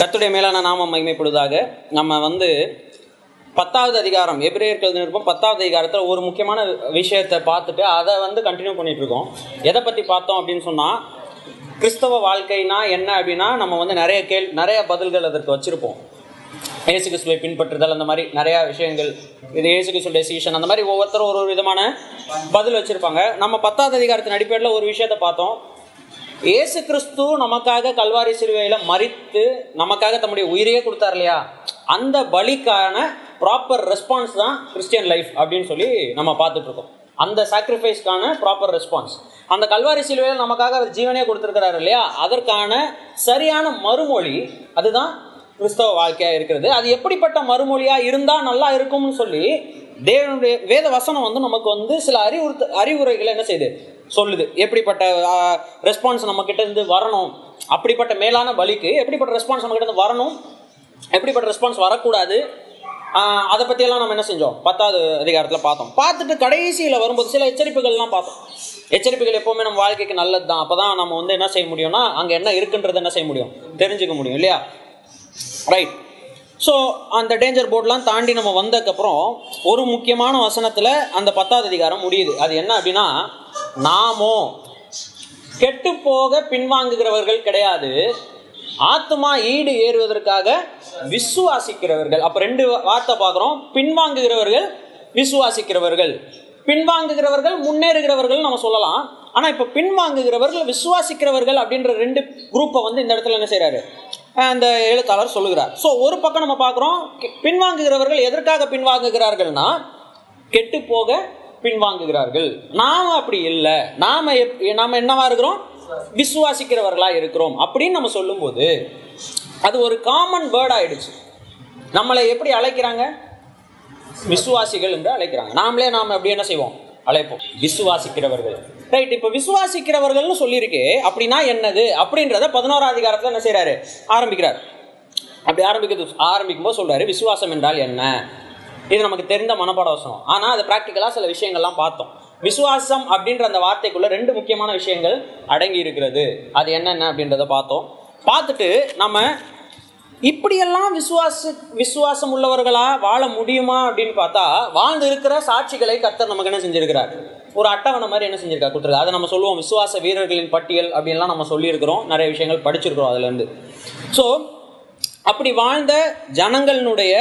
கத்துடைய மேலான நாமம் மகிமைப்படுவதாக. நம்ம வந்து பத்தாவது அதிகாரம் எபிரேயர்கள் இருப்போம் பத்தாவது அதிகாரத்தில் ஒரு முக்கியமான விஷயத்தை பார்த்துட்டு அதை வந்து கண்டினியூ பண்ணிட்டு இருக்கோம் எதை பற்றி பார்த்தோம் அப்படின்னு சொன்னால் கிறிஸ்தவ வாழ்க்கைனா என்ன அப்படின்னா நம்ம வந்து நிறைய கேள் நிறைய பதில்கள் அதற்கு வச்சுருப்போம். இயேசு கிறிஸ்துவை பின்பற்றுதல் அந்த மாதிரி நிறையா விஷயங்கள் இது இயேசு கிறிஸ்துடைய சீசன் அந்த மாதிரி ஒவ்வொருத்தரும் ஒரு ஒரு விதமான பதில் வச்சுருப்பாங்க. நம்ம பத்தாவது அதிகாரத்தின் அடிப்படையில் ஒரு விஷயத்தை பார்த்தோம். இயேசு கிறிஸ்து நமக்காக கல்வாரி சிறுவையில் மறித்து நமக்காக தம்முடைய உயிரையே கொடுத்தார் இல்லையா? அந்த பலிக்கான ப்ராப்பர் ரெஸ்பான்ஸ் தான் கிறிஸ்டியன் லைஃப் அப்படின்னு சொல்லி நம்ம பார்த்துட்ருக்கோம். அந்த சாக்ரிஃபைஸ்க்கான ப்ராப்பர் ரெஸ்பான்ஸ் அந்த கல்வாரி சிலுவையில் நமக்காக அவர் ஜீவனே கொடுத்துருக்கிறாரு இல்லையா? அதற்கான சரியான மறுமொழி அதுதான் கிறிஸ்தவ வாழ்க்கையாக இருக்கிறது. அது எப்படிப்பட்ட மறுமொழியாக இருந்தால் நல்லா இருக்கும்னு சொல்லி தேவனுடைய வேத வசனம் வந்து நமக்கு வந்து சில அறிவுறுத்த அறிவுரைகளை என்ன செய்யுது? சொல்லுது. எப்படிப்பட்ட ரெஸ்பான்ஸ் நம்மக்கிட்ட இருந்து வரணும்? அப்படிப்பட்ட மேலான பலிக்கு எப்படிப்பட்ட ரெஸ்பான்ஸ் நம்மக்கிட்ட இருந்து வரணும்? எப்படிப்பட்ட ரெஸ்பான்ஸ் வரக்கூடாது? அதை பற்றியெல்லாம் நம்ம என்ன செஞ்சோம்? பத்தாவது அதிகாரத்தில் பார்த்தோம். பார்த்துட்டு கடைசியில் வரும்போது சில எச்சரிப்புகள்லாம் பார்த்தோம். எச்சரிப்புகள் எப்போவுமே நம்ம வாழ்க்கைக்கு நல்லது தான் அப்போ தான் நம்ம வந்து என்ன செய்ய முடியும்னா அங்கே என்ன இருக்குன்றது என்ன செய்ய முடியும்? தெரிஞ்சுக்க முடியும் இல்லையா? ரைட் ஸோ அந்த டேஞ்சர் போர்டெலாம் தாண்டி நம்ம வந்ததுக்கப்புறம் ஒரு முக்கியமான வசனத்தில் அந்த பத்தாவது அதிகாரம் முடியுது. அது என்ன அப்படின்னா நாமோ கெட்டு போக பின்வாங்குகிறவர்கள் கிடையாது. ஆத்மா ஈடு ஏறுவதற்காக விசுவாசிக்கிறவர்கள். அப்போ ரெண்டு வார்த்தை பார்க்குறோம். பின்வாங்குகிறவர்கள் விசுவாசிக்கிறவர்கள். பின்வாங்குகிறவர்கள் முன்னேறுகிறவர்கள் நம்ம சொல்லலாம். ஆனால் இப்போ பின்வாங்குகிறவர்கள் விசுவாசிக்கிறவர்கள் அப்படின்ற ரெண்டு குரூப்பை வந்து இந்த இடத்துல என்ன செய்கிறாரு அந்த எழுத்தாளர் சொல்லுகிறார். ஸோ ஒரு பக்கம் நம்ம பார்க்குறோம் பின்வாங்குகிறவர்கள் எதற்காக பின்வாங்குகிறார்கள்னா கெட்டு போக பின்வாங்குகிறார்கள். நாம் அப்படி இல்லை. நாம் எப் நாம் என்னவா இருக்கிறோம்? விசுவாசிக்கிறவர்களா இருக்கிறோம். அப்படின்னு நம்ம சொல்லும்போது அது ஒரு காமன் வேர்ட் ஆயிடுச்சு. நம்மளை எப்படி அழைக்கிறாங்க? விசுவாசிகள் என்று அழைக்கிறாங்க. நாமளே நாம் அப்படி என்ன செய்வோம்? அழைப்போம். விசுவாசிக்கிறவர்கள். ரைட் இப்போ விசுவாசிக்கிறவர்கள்னு சொல்லியிருக்கு அப்படின்னா என்னது? அப்படின்றத பதினோரா அதிகாரத்தில் என்ன செய்கிறாரு ஆரம்பிக்கிறார். அப்படி ஆரம்பிக்கிறது ஆரம்பிக்கும் போது சொல்றாரு விசுவாசம் என்றால் என்ன? இது நமக்கு தெரிந்த மனப்பாட வசனம். ஆனால் அது ப்ராக்டிக்கலாக சில விஷயங்கள்லாம் பார்த்தோம். விசுவாசம் அப்படின்ற அந்த வார்த்தைக்குள்ள ரெண்டு முக்கியமான விஷயங்கள் அடங்கி இருக்கிறது அது என்னென்ன அப்படின்றத பார்த்தோம். பார்த்துட்டு நம்ம இப்படியெல்லாம் விசுவாச விசுவாசம் உள்ளவர்களா வாழ முடியுமா அப்படின்னு பார்த்தா வாழ்ந்து இருக்கிற சாட்சிகளை கர்த்தர் நமக்கு என்ன செஞ்சிருக்கிறார்? ஒரு அட்டவணை மாதிரி என்ன செஞ்சிருக்கா கொடுத்துருக்கு அதை நம்ம சொல்லுவோம் விசுவாச வீரர்களின் பட்டியல் அப்படின்லாம் நம்ம சொல்லியிருக்கிறோம். நிறைய விஷயங்கள் படிச்சிருக்கிறோம் அதுலேருந்து. ஸோ அப்படி வாழ்ந்த ஜனங்களினுடைய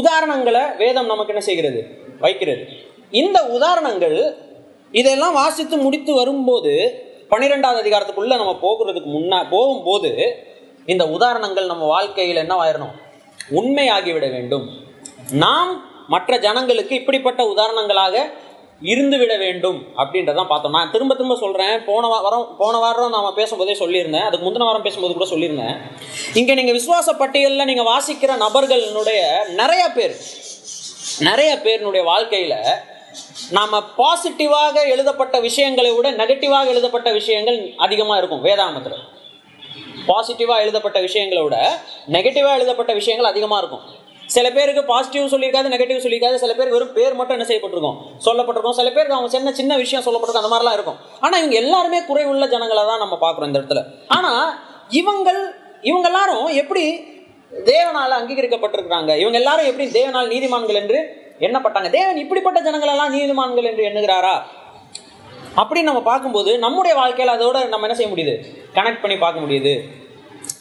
உதாரணங்களை வேதம் நமக்கு என்ன செய்கிறது? வைக்கிறது. இந்த உதாரணங்கள் இதெல்லாம் வாசித்து முடித்து வரும்போது பன்னிரெண்டாவது அதிகாரத்துக்குள்ளே நம்ம போகிறதுக்கு முன்னா போகும்போது இந்த உதாரணங்கள் நம்ம வாழ்க்கையில் என்னவாயிரணும் உண்மையாகிவிட வேண்டும். நாம் மற்ற ஜனங்களுக்கு இப்படிப்பட்ட உதாரணங்களாக இருந்து விட வேண்டும் அப்படின்றதான் பார்த்தோம். நான் திரும்ப திரும்ப சொல்கிறேன் போன வாரம் போன வாரம் நாம் பேசும்போதே சொல்லியிருந்தேன். அதுக்கு முந்தின வாரம் பேசும்போது கூட சொல்லியிருந்தேன். இங்கே நீங்கள் விசுவாச பட்டியலில் நீங்கள் வாசிக்கிற நபர்களினுடைய நிறைய பேர் நிறைய பேருனுடைய வாழ்க்கையில் நாம் பாசிட்டிவாக எழுதப்பட்ட விஷயங்களை விட நெகட்டிவாக எழுதப்பட்ட விஷயங்கள் அதிகமாக இருக்கும் வேதாமத்தில் பாசிட்டிவாக எழுதப்பட்ட விஷயங்களை விட நெகட்டிவாக எழுதப்பட்ட விஷயங்கள் அதிகமாக இருக்கும். சில பேருக்கு பாசிட்டிவ் சொல்லியிருக்காது நெகட்டிவ் சொல்லியிருக்காது. சில பேர் வெறும் பேர் மட்டும் என்ன செய்யப்பட்டிருக்கும்? சொல்லப்பட்டிருக்கும். சில பேருக்கு அவங்க சின்ன சின்ன விஷயம் சொல்லப்பட்டிருக்கும். அந்த மாதிரிலாம் இருக்கும். ஆனால் இவங்க எல்லாருமே குறைவுள்ள ஜனங்களை தான் நம்ம பார்க்குறோம் இந்த இடத்துல. ஆனால் இவங்கள் இவங்க எல்லாரும் எப்படி தேவனால் அங்கீகரிக்கப்பட்டிருக்கிறாங்க? இவங்க எல்லாரும் எப்படி தேவனால் நீதிமான்கள் என்று எண்ணப்பட்டாங்க? தேவன் இப்படிப்பட்ட ஜனங்களெல்லாம் நீதிமான்கள் என்று எண்ணுகிறாரா? அப்படின்னு நம்ம பார்க்கும்போது நம்முடைய வாழ்க்கையில் அதோட நம்ம என்ன செய்ய முடியுது? கனெக்ட் பண்ணி பார்க்க முடியுது.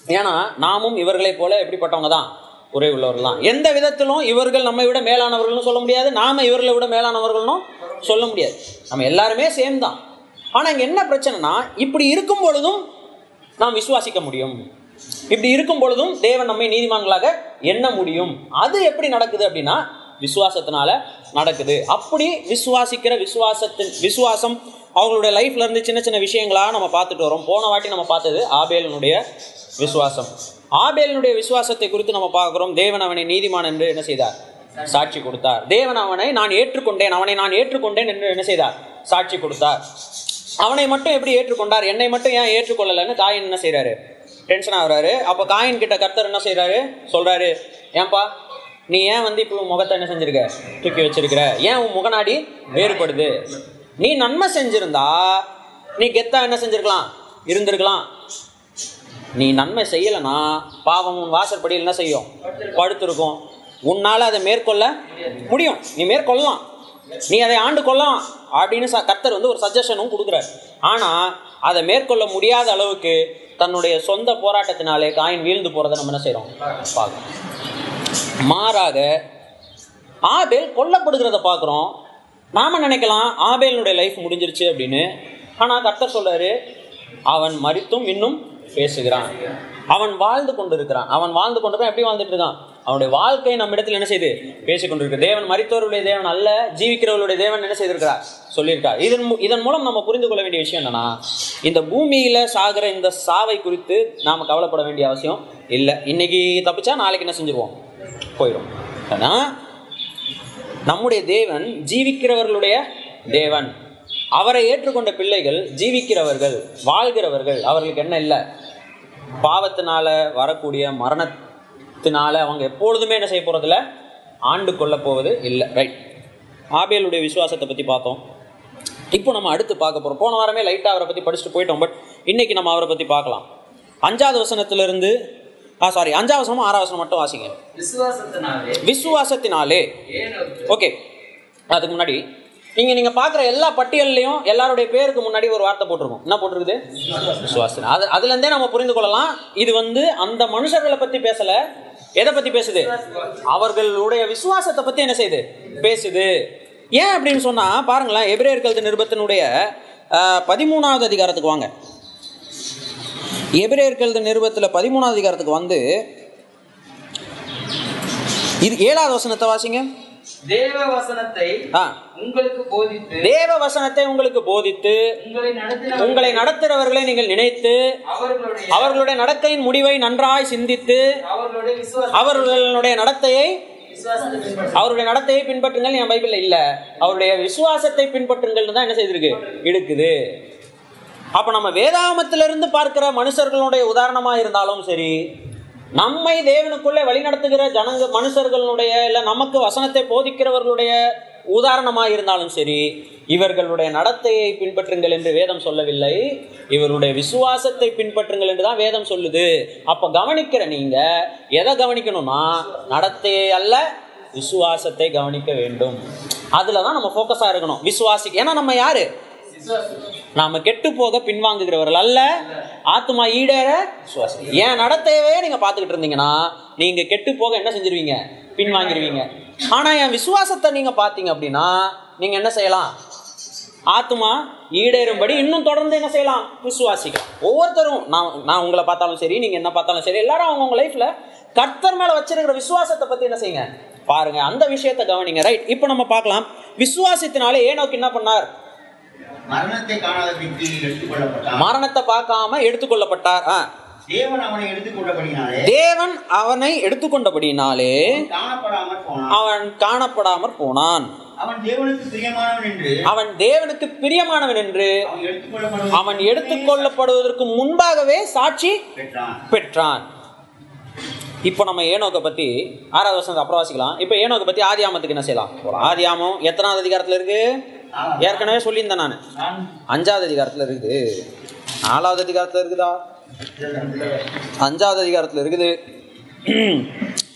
ஏன்னா நாமும் இவர்களைப் போல எப்படிப்பட்டவங்க தான்? குறை உள்ளவர்கள் தான். எந்த விதத்திலும் இவர்கள் நம்மை விட மேலானவர்கள்னு சொல்ல முடியாது. நாம இவர்களை விட மேலானவர்கள்னும் சொல்ல முடியாது. நம்ம எல்லாருமே சேம் தான். ஆனால் இங்கே என்ன பிரச்சனைனா இப்படி இருக்கும் பொழுதும் நாம் விசுவாசிக்க முடியும். இப்படி இருக்கும் பொழுதும் தேவன் நம்மை நீதிமான்களாக எண்ண முடியும். அது எப்படி நடக்குது அப்படின்னா விசுவாசத்தினால நடக்குது. அப்படி விசுவாசிக்கிற விசுவாசத்தின் விசுவாசம் அவங்களுடைய லைஃப்ல இருந்து சின்ன சின்ன விஷயங்களா நம்ம பார்த்துட்டு வரோம். போன வாட்டி நம்ம பார்த்தது ஆபேலனுடைய விசுவாசம். ஆபேலனுடைய விசுவாசத்தை குறித்து நம்ம பார்க்குறோம். தேவன் அவனை நீதிமான் என்று என்ன செய்தார்? சாட்சி கொடுத்தார். தேவன் அவனை நான் ஏற்றுக்கொண்டேன். அவனை நான் ஏற்றுக்கொண்டேன் என்று என்ன செய்தார்? சாட்சி கொடுத்தார். அவனை மட்டும் எப்படி ஏற்றுக்கொண்டார்? என்னை மட்டும் ஏன் ஏற்றுக்கொள்ளலைன்னு காயின் என்ன செய்கிறாரு டென்ஷன் ஆகுறாரு. அப்போ காயின் கிட்ட கர்த்தர் என்ன செய்கிறாரு சொல்கிறாரு ஏன்பா நீ ஏன் வந்து இப்போ முகத்தை என்ன செஞ்சிருக்க? தூக்கி வச்சிருக்கிற? ஏன் உன் முகநாடி வேறுபடுது? நீ நன்மை செஞ்சிருந்தா நீ கெத்தா என்ன செஞ்சிருக்கலாம்? இருந்திருக்கலாம். நீ நன்மை செய்யலைன்னா பாவம் உன் வாசற்படியில் என்ன செய்யும்? படுத்திருக்கும். உன்னால் அதை மேற்கொள்ள முடியும். நீ மேற்கொள்ளலாம். நீ அதை ஆண்டு கொள்ளலாம் அப்படின்னு ச கர்த்தர் வந்து ஒரு சஜஷனும் கொடுக்குறாரு. ஆனால் அதை மேற்கொள்ள முடியாத அளவுக்கு தன்னுடைய சொந்த போராட்டத்தினாலே காயின் வீழ்ந்து போகிறத நம்ம என்ன செய்கிறோம் பார்க்கணும் மாறாக ஆபேல் கொல்லப்படுகிறத பார்க்குறோம். நாம நினைக்கலாம் ஆபேலினுடைய லைஃப் முடிஞ்சிருச்சு அப்படின்னு. ஆனால் கர்த்தர் சொல்றாரு அவன் மறித்தும் இன்னும் பேசுகிறான். அவன் வாழ்ந்து கொண்டிருக்கிறான். அவன் வாழ்ந்து கொண்டிருக்கான் எப்படி வாழ்ந்துட்டு இருக்கான்? அவனுடைய வாழ்க்கை நம்ம இடத்துல என்ன செய்து? பேசிக்கொண்டிருக்கு தேவன் மரித்தவருடைய தேவன் அல்ல ஜீவிக்கிறவருடைய தேவன் என்ன செய்திருக்கிறார்? சொல்லியிருக்கார். இதன் மூ- இதன் மூலம் நம்ம புரிந்து கொள்ள வேண்டிய விஷயம் என்னன்னா இந்த பூமியில சாகிற இந்த சாவை குறித்து நாம கவலைப்பட வேண்டிய அவசியம் இல்லை. இன்னைக்கு தப்பிச்சா நாளைக்கு என்ன செஞ்சுருவோம்? போயிடும் ஏன்னா நம்முடைய தேவன் ஜீவிக்கிறவர்களுடைய தேவன். அவரை ஏற்றுக்கொண்ட பிள்ளைகள் ஜீவிக்கிறவர்கள் வாழ்கிறவர்கள். அவர்களுக்கு என்ன இல்லை? பாவத்தினால வரக்கூடிய மரணத்தினால அவங்க எப்பொழுதுமே என்ன செய்ய போகிறதில்ல ஆண்டு கொள்ள போவது இல்லை. ரைட் ஆபேலுடைய விசுவாசத்தை பற்றி பார்த்தோம். இப்போ நம்ம அடுத்து பார்க்க போகிறோம் போன வாரமே லைட்டாக அவரை பற்றி படிச்சுட்டு போயிட்டோம் பட் இன்னைக்கு நம்ம அவரை பற்றி பார்க்கலாம். அஞ்சாவது வசனத்திலிருந்து ஆ சாரி அஞ்சாவது வசனமும் ஆறாவது வசனம் மட்டும் வாசிங்க. விசுவாசத்தினாலே ஓகே அதுக்கு முன்னாடி நீங்க நீங்க பார்க்குற எல்லா பட்டியல்லையும் எல்லாருடைய பேருக்கு முன்னாடி ஒரு வார்த்தை போட்டிருக்கும். என்ன போட்டிருக்குது? விசுவாசம் அது அதுல இருந்தே நம்ம புரிந்து கொள்ளலாம். இது வந்து அந்த மனுஷர்களை பத்தி பேசல. எதை பத்தி பேசுது? அவர்களுடைய விசுவாசத்தை பத்தி என்ன செய்யுது? பேசுது. ஏன் அப்படின்னு சொன்னா பாருங்களேன் எபிரேயர்கள் நிருபத்தினுடைய ஆஹ், பதிமூணாவது அதிகாரத்துக்கு வாங்க. எபிரேயர்கள் நிருபத்தில் பதிமூணாவது அதிகாரத்துக்கு வந்து இது ஏழாவது வசனத்தை வாசிங்க. தேவ வசனத்தை உங்களுக்கு போதித்து தேவ வசனத்தை உங்களுக்கு போதித்து உங்களை நடத்துகிறவர்களை நீங்கள் நினைத்து அவர்களுடைய நடக்கையின் முடிவை நன்றாய் சிந்தித்து அவர்களுடைய நடத்தையை அவருடைய நடத்தையை பின்பற்றுங்கள். என் பைபிள்ல இல்ல. அவருடைய விசுவாசத்தை பின்பற்றுங்கள் தான் என்ன செய்திருக்கு? இருக்குது அப்ப நம்ம வேதாமத்திலிருந்து பார்க்கிற மனுஷர்களுடைய உதாரணமா இருந்தாலும் சரி நம்மை தேவனுக்குள்ளே வழிநடத்துகிற ஜனங்க மனுஷர்களுடைய இல்லை நமக்கு வசனத்தை போதிக்கிறவர்களுடைய உதாரணமாக இருந்தாலும் சரி இவர்களுடைய நடத்தையை பின்பற்றுங்கள் என்று வேதம் சொல்லவில்லை. இவருடைய விசுவாசத்தை பின்பற்றுங்கள் என்று தான் வேதம் சொல்லுது. அப்போ கவனிக்கிற நீங்கள் எதை கவனிக்கணும்னா நடத்தையை அல்ல விசுவாசத்தை கவனிக்க வேண்டும். அதில் தான் நம்ம ஃபோக்கஸாக இருக்கணும். விசுவாசி ஏன்னா நம்ம யாரு? நாம கெட்டு போக பின்வாங்குகிறவர்கள் அல்ல. ஆத்துமா ஈடேற சுவாசி என் நடத்தையவே நீங்க பார்த்துக்கிட்டு இருந்தீங்கன்னா நீங்க கெட்டு போக என்ன செஞ்சிருவீங்க? பின்வாங்கிருவீங்க. ஆனா என் விசுவாசத்தை நீங்க பார்த்தீங்க அப்படின்னா நீங்க என்ன செய்யலாம்? ஆத்துமா ஈடேறும்படி இன்னும் தொடர்ந்து என்ன செய்யலாம்? விசுவாசிக்கலாம். ஒவ்வொருத்தரும் நான் நான் உங்களை பார்த்தாலும் சரி நீங்க என்ன பார்த்தாலும் சரி எல்லாரும் அவங்கவுங்க லைஃப்ல கர்த்தர் மேல வச்சிருக்கிற விசுவாசத்தை பத்தி என்ன செய்யுங்க? பாருங்க அந்த விஷயத்தை கவனிங்க. ரைட் இப்போ நம்ம பார்க்கலாம். விசுவாசத்தினாலே ஏனோக்கு என்ன பண்ணார்? மரணத்தை காணாதபடிக்கு மரணத்தை பார்க்காம எடுத்துக்கொள்ளப்பட்டார். ஆ. தேவன் அவனை எடுத்துக் கொண்டபடினாலே தேவன் அவனை எடுத்துக்கொண்டபடினாலே அவன் காணப்படாமற் போனான். அவன் தேவனுக்கு பிரியமானவன் என்று அவன் தேவனுக்கு பிரியமானவன் என்று அவன் எடுத்துக்கொள்ளப்படுவதற்கு முன்பாகவே சாட்சி பெற்றான். பெற்றான். இப்போ நம்ம ஏனோக்கை பத்தி ஆறாவது வருஷம் அப்புறம் வாசிக்கலாம். இப்போ ஏனோக்கை பத்தி ஆதியாமத்துக்கு என்ன செய்யலாம்? ஆதியாமம் எத்தனாவது அதிகாரத்துல இருக்கு? ஏற்கனவே சொல்லியிருந்தேன் நான். அஞ்சாவது அதிகாரத்துல இருக்குது. நாலாவது அதிகாரத்துல இருக்குதா? அஞ்சாவது அதிகாரத்தில் இருக்குது.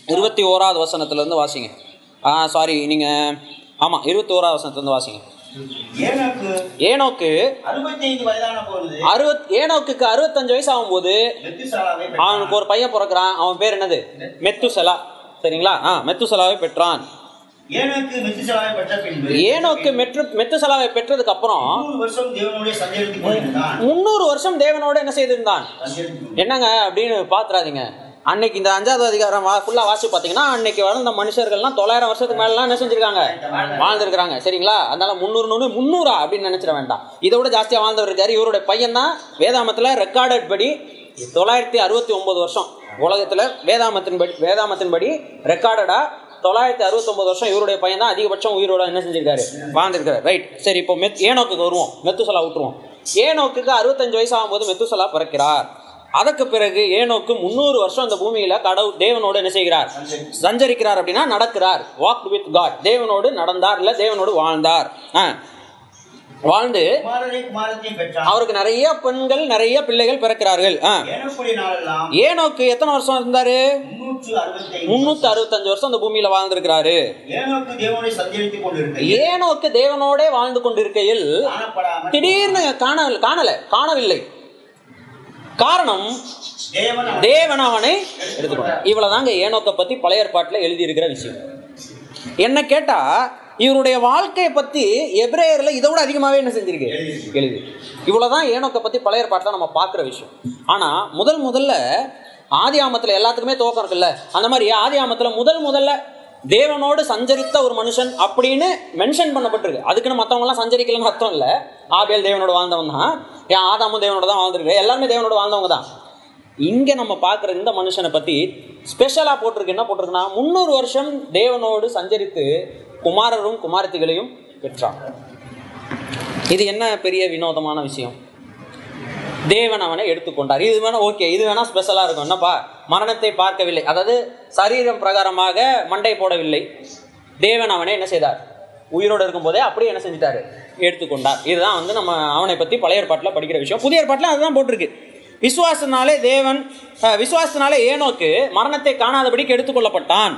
இருபத்தி ஓராவது வசனத்துலேருந்து வாசிங்க. ஆ சாரி நீங்கள் ஆமாம் இருபத்தி ஓராவது வசனத்துலேருந்து வாசிங்க. ஏனோக்கு ஏனோக்கு அறுபத் ஏனோக்குக்கு அறுபத்தஞ்சு வயசு மெத்துசாலாவை அவனுக்கு ஒரு பையன் பிறக்கிறான். அவன் பேர் என்னது? மெத்துசலா. சரிங்களா? ஆ மெத்துசலாவை பெற்றான். ஏனோக்கு மெற்று மெத்துசலாவை பெற்றதுக்கு அப்புறம் நூறு வருஷம் முந்நூறு தேவனோட என்ன செய்திருந்தான்? என்னங்க அப்படின்னு பாத்துறாதீங்க. அன்னைக்கு இந்த அஞ்சாவது அதிகாரம் வா ஃபுல்லாக வாசி பார்த்தீங்கன்னா அன்னைக்கு வாழ்ந்த மனுஷர்கள்லாம் தொள்ளாயிரம் வருஷத்துக்கு மேலாம் என்ன செஞ்சிருக்காங்க? வாழ்ந்துருக்காங்க சரிங்களா? அதனால முந்நூறு நூறு முந்நூறா அப்படின்னு நினைச்சிட வேண்டாம். இதை விட ஜாஸ்தியாக வாழ்ந்தவர் இருக்காரு இவருடைய பையன் தான் வேதாமத்தில் ரெக்கார்டட் படி தொள்ளாயிரத்தி அறுபத்தி ஒன்பது வருஷம் உலகத்தில் வேதாமத்தின் படி வேதாமத்தின் படி ரெக்கார்டடா தொள்ளாயிரத்தி அறுபத்தொம்பது வருஷம் இவருடைய பையன் தான் அதிகபட்சம் உயிரோட என்ன செஞ்சிருக்காரு? வாழ்ந்திருக்காரு. ரைட் சரி இப்போ மெத் ஏனோக்கு வருவோம். மெத்துசலா விட்டுருவோம் ஏனோக்குக்கு அறுபத்தஞ்சு வயசு ஆகும்போது மெத்துசலா பிறக்கிறார். அதற்கு பிறகு ஏனோக்கு முந்நூறு வருஷம் இந்த பூமியில கடவுள் தேவனோடு என்ன செய்கிறார்? சஞ்சரிக்கிறார் அப்படின்னா நடக்கிறார். வாக் வித் காட் தேவனோடு நடந்தார் இல்ல தேவனோடு வாழ்ந்தார். வாழ்ந்து அவருக்கு நிறைய பெண்கள் நிறைய பிள்ளைகள் பிறக்கிறார்கள். ஏனோக்கு எத்தனை வருஷம் இருந்தாரு முன்னூத்தி அறுபத்தஞ்சு வருஷம் அந்த பூமியில வாழ்ந்திருக்கிறாரு. ஏனோக்கு தேவனோடே வாழ்ந்து கொண்டிருக்கையில் திடீர்னு காண காணல காணவில்லை. காரணம் தேவன் அவனை எடுத்துக்கொண்டார். இவ்வளவுதாங்க ஏனோக்கை பத்தி பழைய ஏற்பாட்டில் எழுதியிருக்கிற விஷயம். என்ன கேட்டா இவருடைய வாழ்க்கையை பத்தி எப்ரேயர்ல இதை விட அதிகமாவே என்ன செஞ்சிருக்கு? எழுதி இவ்வளவுதான் ஏனோக்கை பத்தி பழைய ஏற்பாட்டில் நம்ம பார்க்குற விஷயம். ஆனா முதல் முதல்ல ஆதி ஆமத்தில் எல்லாத்துக்குமே துவக்கம் இருக்குல்ல? அந்த மாதிரி ஆதி ஆமத்தில் முதல் முதல்ல தேவனோடு சஞ்சரித்த ஒரு மனுஷன் அப்படின்னு மென்ஷன் பண்ணப்பட்டிருக்கு. அதுக்குன்னு மற்றவங்கலாம் சஞ்சரிக்கலன்னு அர்த்தம் இல்லை. ஆபேல் தேவனோட வாழ்ந்தவன் தான். ஏன் ஆதாமும் தேவனோட தான் வாழ்ந்துருக்கு எல்லாருமே தேவனோட வாழ்ந்தவங்க தான். இங்கே நம்ம பார்க்குற இந்த மனுஷனை பற்றி ஸ்பெஷலாக போட்டிருக்கு. என்ன போட்டிருக்குன்னா முந்நூறு வருஷம் தேவனோடு சஞ்சரித்து குமாரரும் குமாரத்திகளையும் பெற்றான். இது என்ன பெரிய வினோதமான விஷயம்? தேவன் அவனை எடுத்துக்கொண்டார். இது வேணா ஓகே இது வேணா ஸ்பெஷலாக இருக்கும். என்னப்பா? மரணத்தை பார்க்கவில்லை. அதாவது சரீரம் பிரகாரமாக மண்டை போடவில்லை. தேவன் அவனை என்ன செய்தார்? உயிரோடு இருக்கும்போதே அப்படியே என்ன செஞ்சிட்டாரு? எடுத்துக்கொண்டார். இதுதான் வந்து நம்ம அவனை பற்றி பழைய ஏற்பாட்டில் படிக்கிற விஷயம். புதிய ஏற்பாட்டில் அதுதான் போட்டிருக்கு. விசுவாசத்தினாலே தேவன் விசுவாசனாலே ஏனோக்கு மரணத்தை காணாதபடிக்கு எடுத்துக்கொள்ளப்பட்டான்.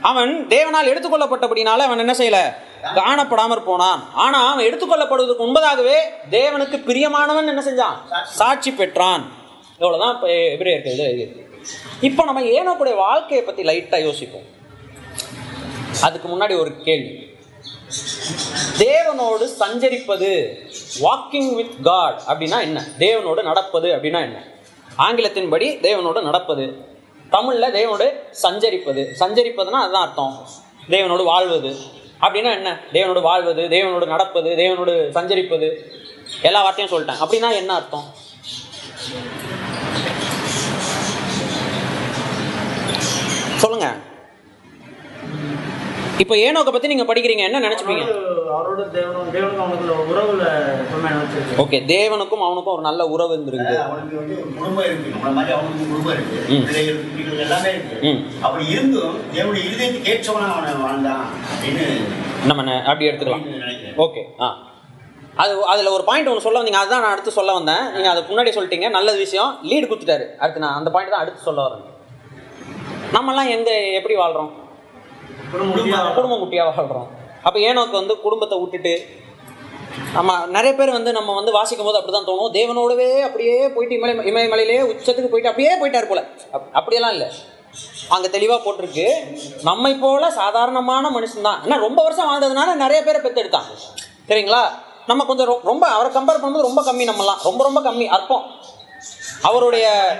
அவன் தேவனால் எடுத்துக்கொள்ளப்பட்டபடினால அவன் என்ன செய்யல? காணப்படாமற் போனான். ஆனா அவன் எடுத்துக்கொள்ளப்படுவதற்கு முன்பதாகவே தேவனுக்கு பிரியமானவன் என்ன செஞ்சான்? சாட்சி பெற்றான். இவ்வளவுதான் இப்போ எபிரேயர்கள் இப்போ நம்ம ஏனோக்குடைய வாழ்க்கையை பத்தி லைட்டா யோசிப்போம். அதுக்கு முன்னாடி ஒரு கேள்வி. தேவனோடு சஞ்சரிப்பது வாக்கிங் வித் காட் அப்படின்னா என்ன? தேவனோடு நடப்பது அப்படின்னா என்ன? ஆங்கிலத்தின்படி தேவனோடு நடப்பது தமிழில் தேவனோடு சஞ்சரிப்பது. சஞ்சரிப்பதுன்னா அதுதான் அர்த்தம். தேவனோடு வாழ்வது. அப்படின்னா என்ன? தேவனோடு வாழ்வது தேவனோடு நடப்பது தேவனோடு சஞ்சரிப்பது. எல்லா வார்த்தையும் சொல்லிட்டேன். அப்படின்னா என்ன அர்த்தம்? சொல்லுங்க. இப்போ ஏனோக்கை பத்தி நீங்க படிக்கிறீங்க என்ன நினைச்சுப்பீங்க? அவரோட- அவரோட தேவனும் தேவனுக்கும் அவனுக்குள்ள ஒரு உறவுல எப்பவுமே நினைச்சிருக்கு ஓகே தேவனுக்கும் அவனுக்கும் ஒரு நல்ல உறவு வந்து குடும்பம் இருக்கு. நம்மள மாதிரி அவனுக்கு குடும்பம் இருக்கு. ம். பிள்ளைகள் குட்டிகள் எல்லாமே இருக்கு. ம். அப்படி இருந்தும் தேவனுடைய இருதயத்துக்கு ஏற்றவனா அவனை வாழ்ந்தான் அப்படின்னு நம்ம அப்படி எடுத்துக்கலாம். ஓகே ஆ. அது அதில் ஒரு பாயிண்ட் ஒன்று சொல்ல வந்தீங்க அதுதான் நான் அடுத்து சொல்ல வந்தேன். நீங்கள் அதுக்கு முன்னாடி சொல்லிட்டீங்க. நல்ல விஷயம். லீடு கொடுத்துட்டாரு. அடுத்து நான் அந்த பாயிண்ட் தான் அடுத்து சொல்ல வரேன். நம்மலாம் எங்கே எப்படி வாழ்கிறோம் குடும்ப குட்டியாக வாழ்கிறோம் அப்போ ஏனோக்கு வந்து குடும்பத்தை விட்டுட்டு நம்ம நிறைய பேர் வந்து நம்ம வந்து வாசிக்கும் போது அப்படி தான் தோணும். தேவனோடவே அப்படியே போயிட்டு இமலை இமயமலையிலே உச்சத்துக்கு போயிட்டு அப்படியே போயிட்டார் போல. அப்- அப்படியெல்லாம் இல்லை. அங்கே தெளிவாக போட்டிருக்கு. நம்மை போல சாதாரணமான மனுஷன் தான் ஏன்னா ரொம்ப வருஷம் வாழ்ந்ததுனால நிறைய பேரை பெற்றெடுத்தான் சரிங்களா? நம்ம கொஞ்சம் ரொம்ப அவரை கம்பேர் பண்ணும்போது ரொம்ப கம்மி நம்மலாம். ரொம்ப ரொம்ப கம்மி அற்பம். அவருடைய.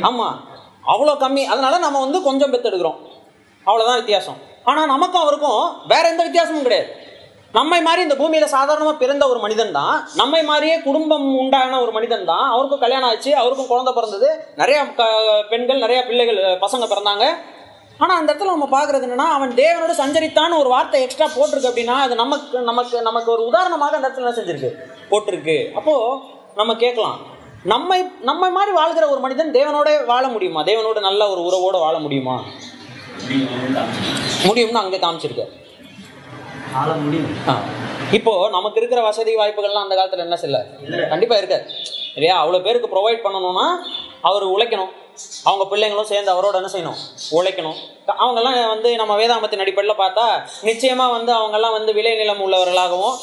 ஆமாம் அவ்வளோ கம்மி. அதனால நம்ம வந்து கொஞ்சம் பெற்றெடுக்கிறோம் அவ்வளோதான் வித்தியாசம். ஆனால் நமக்கும் அவருக்கும் வேற எந்த வித்தியாசமும் கிடையாது. நம்மை மாதிரி இந்த பூமியில் சாதாரணமாக பிறந்த ஒரு மனிதன் தான். நம்மை மாதிரியே குடும்பம் உண்டான ஒரு மனிதன் தான். அவருக்கும் கல்யாணம் ஆச்சு அவருக்கும் குழந்தை பிறந்தது. நிறைய பெண்கள் நிறைய பிள்ளைகள் பசங்க பிறந்தாங்க. ஆனால் அந்த இடத்துல நம்ம பார்க்குறது என்னன்னா அவன் தேவனோடு சஞ்சரித்தான்னு ஒரு வார்த்தை எக்ஸ்ட்ரா போட்டிருக்கு அப்படின்னா அது நமக்கு நமக்கு நமக்கு ஒரு உதாரணமாக அந்த இடத்துல என்ன செஞ்சிருக்கு? போட்டிருக்கு. அப்போது நம்ம கேட்கலாம். நம்மை நம்மை மாதிரி வாழ்கிற ஒரு மனிதன் தேவனோட வாழ முடியுமா? தேவனோட நல்ல ஒரு உறவோடு வாழ முடியுமா? முடியும்னு அங்கே காமிச்சிருக்கு முடியும். ஆ. இப்போ நமக்கு இருக்கிற வசதி வாய்ப்புகள்லாம் அந்த காலத்தில் என்ன செய்யல கண்டிப்பாக இருக்காது இல்லையா? அவ்வளோ பேருக்கு ப்ரொவைட் பண்ணணும்னா அவர் உழைக்கணும். அவங்க பிள்ளைங்களும் சேர்ந்து அவரோட என்ன செய்யணும்? உழைக்கணும். அவங்கெல்லாம் வந்து நம்ம வேதாமத்தின் அடிப்படையில் பார்த்தா நிச்சயமாக வந்து அவங்கெல்லாம் வந்து விளைநிலம் உள்ளவர்களாகவும்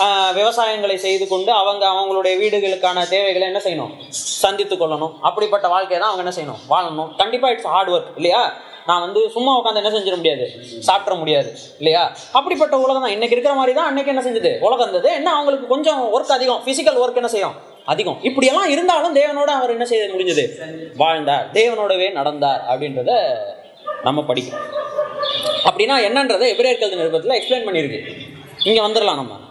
ஆ, விவசாயங்களை செய்து கொண்டு அவங்க அவங்களுடைய வீடுகளுக்கான தேவைகளை என்ன செய்யணும்? சந்தித்து கொள்ளணும். அப்படிப்பட்ட வாழ்க்கையை தான் அவங்க என்ன செய்யணும்? வாழணும். கண்டிப்பாக இட்ஸ் ஹார்ட் ஒர்க் இல்லையா? நான் வந்து சும்மா உட்காந்து என்ன செஞ்சிட முடியாது? சாப்பிட முடியாது இல்லையா? அப்படிப்பட்ட உலகம் தான். இன்னைக்கு இருக்கிற மாதிரி தான் அன்னைக்கு என்ன செஞ்சது? உலகம் இருந்தது. என்ன அவங்களுக்கு கொஞ்சம் ஒர்க் அதிகம்? ஃபிசிக்கல் ஒர்க் என்ன செய்யும்? அதிகம். இப்படியெல்லாம் இருந்தாலும் தேவனோட அவர் என்ன செய்ய முடிஞ்சது. வாழ்ந்தார். தேவனோடவே நடந்தார் அப்படின்றத நம்ம படிக்கிறோம். அப்படின்னா என்னன்றதை எபிரேயர்கள் நிருபத்தில் எக்ஸ்பிளைன் பண்ணியிருக்கு. இங்கே வந்துடலாம் நம்ம.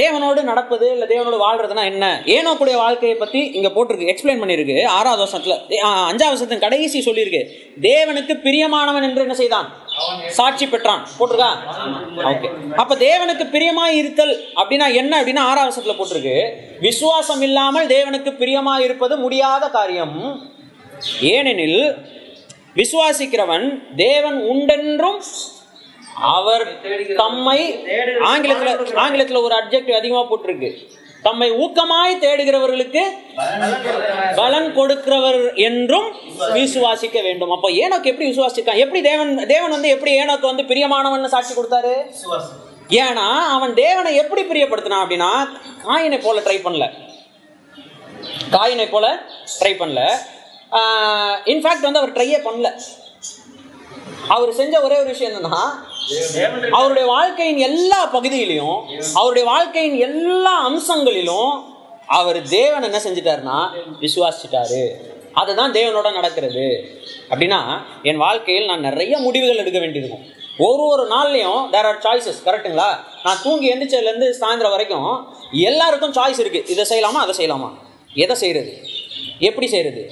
தேவனோடு நடப்பது இல்லை தேவனோடு வாழ்றதுனா என்ன? ஏனோக்குடைய வாழ்க்கையை பற்றி இங்கே போட்டிருக்கு எக்ஸ்பிளைன் பண்ணியிருக்கு. ஆறாவது வருஷத்தில் அஞ்சாவது வருஷத்தின் கடைசி சொல்லியிருக்கு. தேவனுக்கு பிரியமானவன் என்று என்ன செய்தான்? சாட்சி பெற்றான். போட்டிருக்கா? ஓகே அப்போ தேவனுக்கு பிரியமாக இருத்தல் அப்படின்னா என்ன அப்படின்னா ஆறாவது வருஷத்தில் போட்டிருக்கு. விசுவாசம் இல்லாமல் தேவனுக்கு பிரியமாக இருப்பது முடியாத காரியம். ஏனெனில் விசுவாசிக்கிறவன் தேவன் உண்டென்றும் அவர் தம்மை ஆங்கிலத்துல ஆங்கிலத்துல ஒரு அப்ஜெக்டிவ் அதிகமா போட்டிருக்கு. தம்மை ஊக்கமாய் தேடுகிறவர்களுக்கு பலன் கொடுக்கிறவர் என்றும் விசுவாசிக்க வேண்டும். அப்போ ஏனோக்கு எப்படி விசுவாசிக்கான் எப்படி தேவன் தேவன் வந்து எப்படி ஏனோக்கு வந்து பிரியமானவன் சாட்சி கொடுத்தாரு? ஏன்னா அவன் தேவனை எப்படி பிரியப்படுத்தினான் அப்படின்னா காயினை போல ட்ரை பண்ணல. காயினை போல ட்ரை பண்ணல. இன்ஃபேக்ட் வந்து அவர் ட்ரையே பண்ணல. அவர் செஞ்ச ஒரே ஒரு விஷயம் என்னன்னா அவருடைய வாழ்க்கையின் எல்லா பகுதியிலையும் அவருடைய வாழ்க்கையின் எல்லா அம்சங்களிலும் அவர் தேவன் என்ன செஞ்சிட்டாருன்னா விசுவாசிச்சிட்டாரு. அதுதான் தேவனோட நடக்கிறது. அப்படின்னா என் வாழ்க்கையில் நான் நிறைய முடிவுகள் எடுக்க வேண்டியிருக்கும். ஒரு ஒரு நாள்லையும் தேர் ஆர் சாய்ஸஸ் கரெக்ட்டுங்களா நான் தூங்கி எந்திரிச்சதுலேருந்து சாயந்தரம் வரைக்கும் எல்லாருக்கும் சாய்ஸ் இருக்குது இதை செய்யலாமா அதை செய்யலாமா? எதை செய்கிறது எப்படி செய்கிறது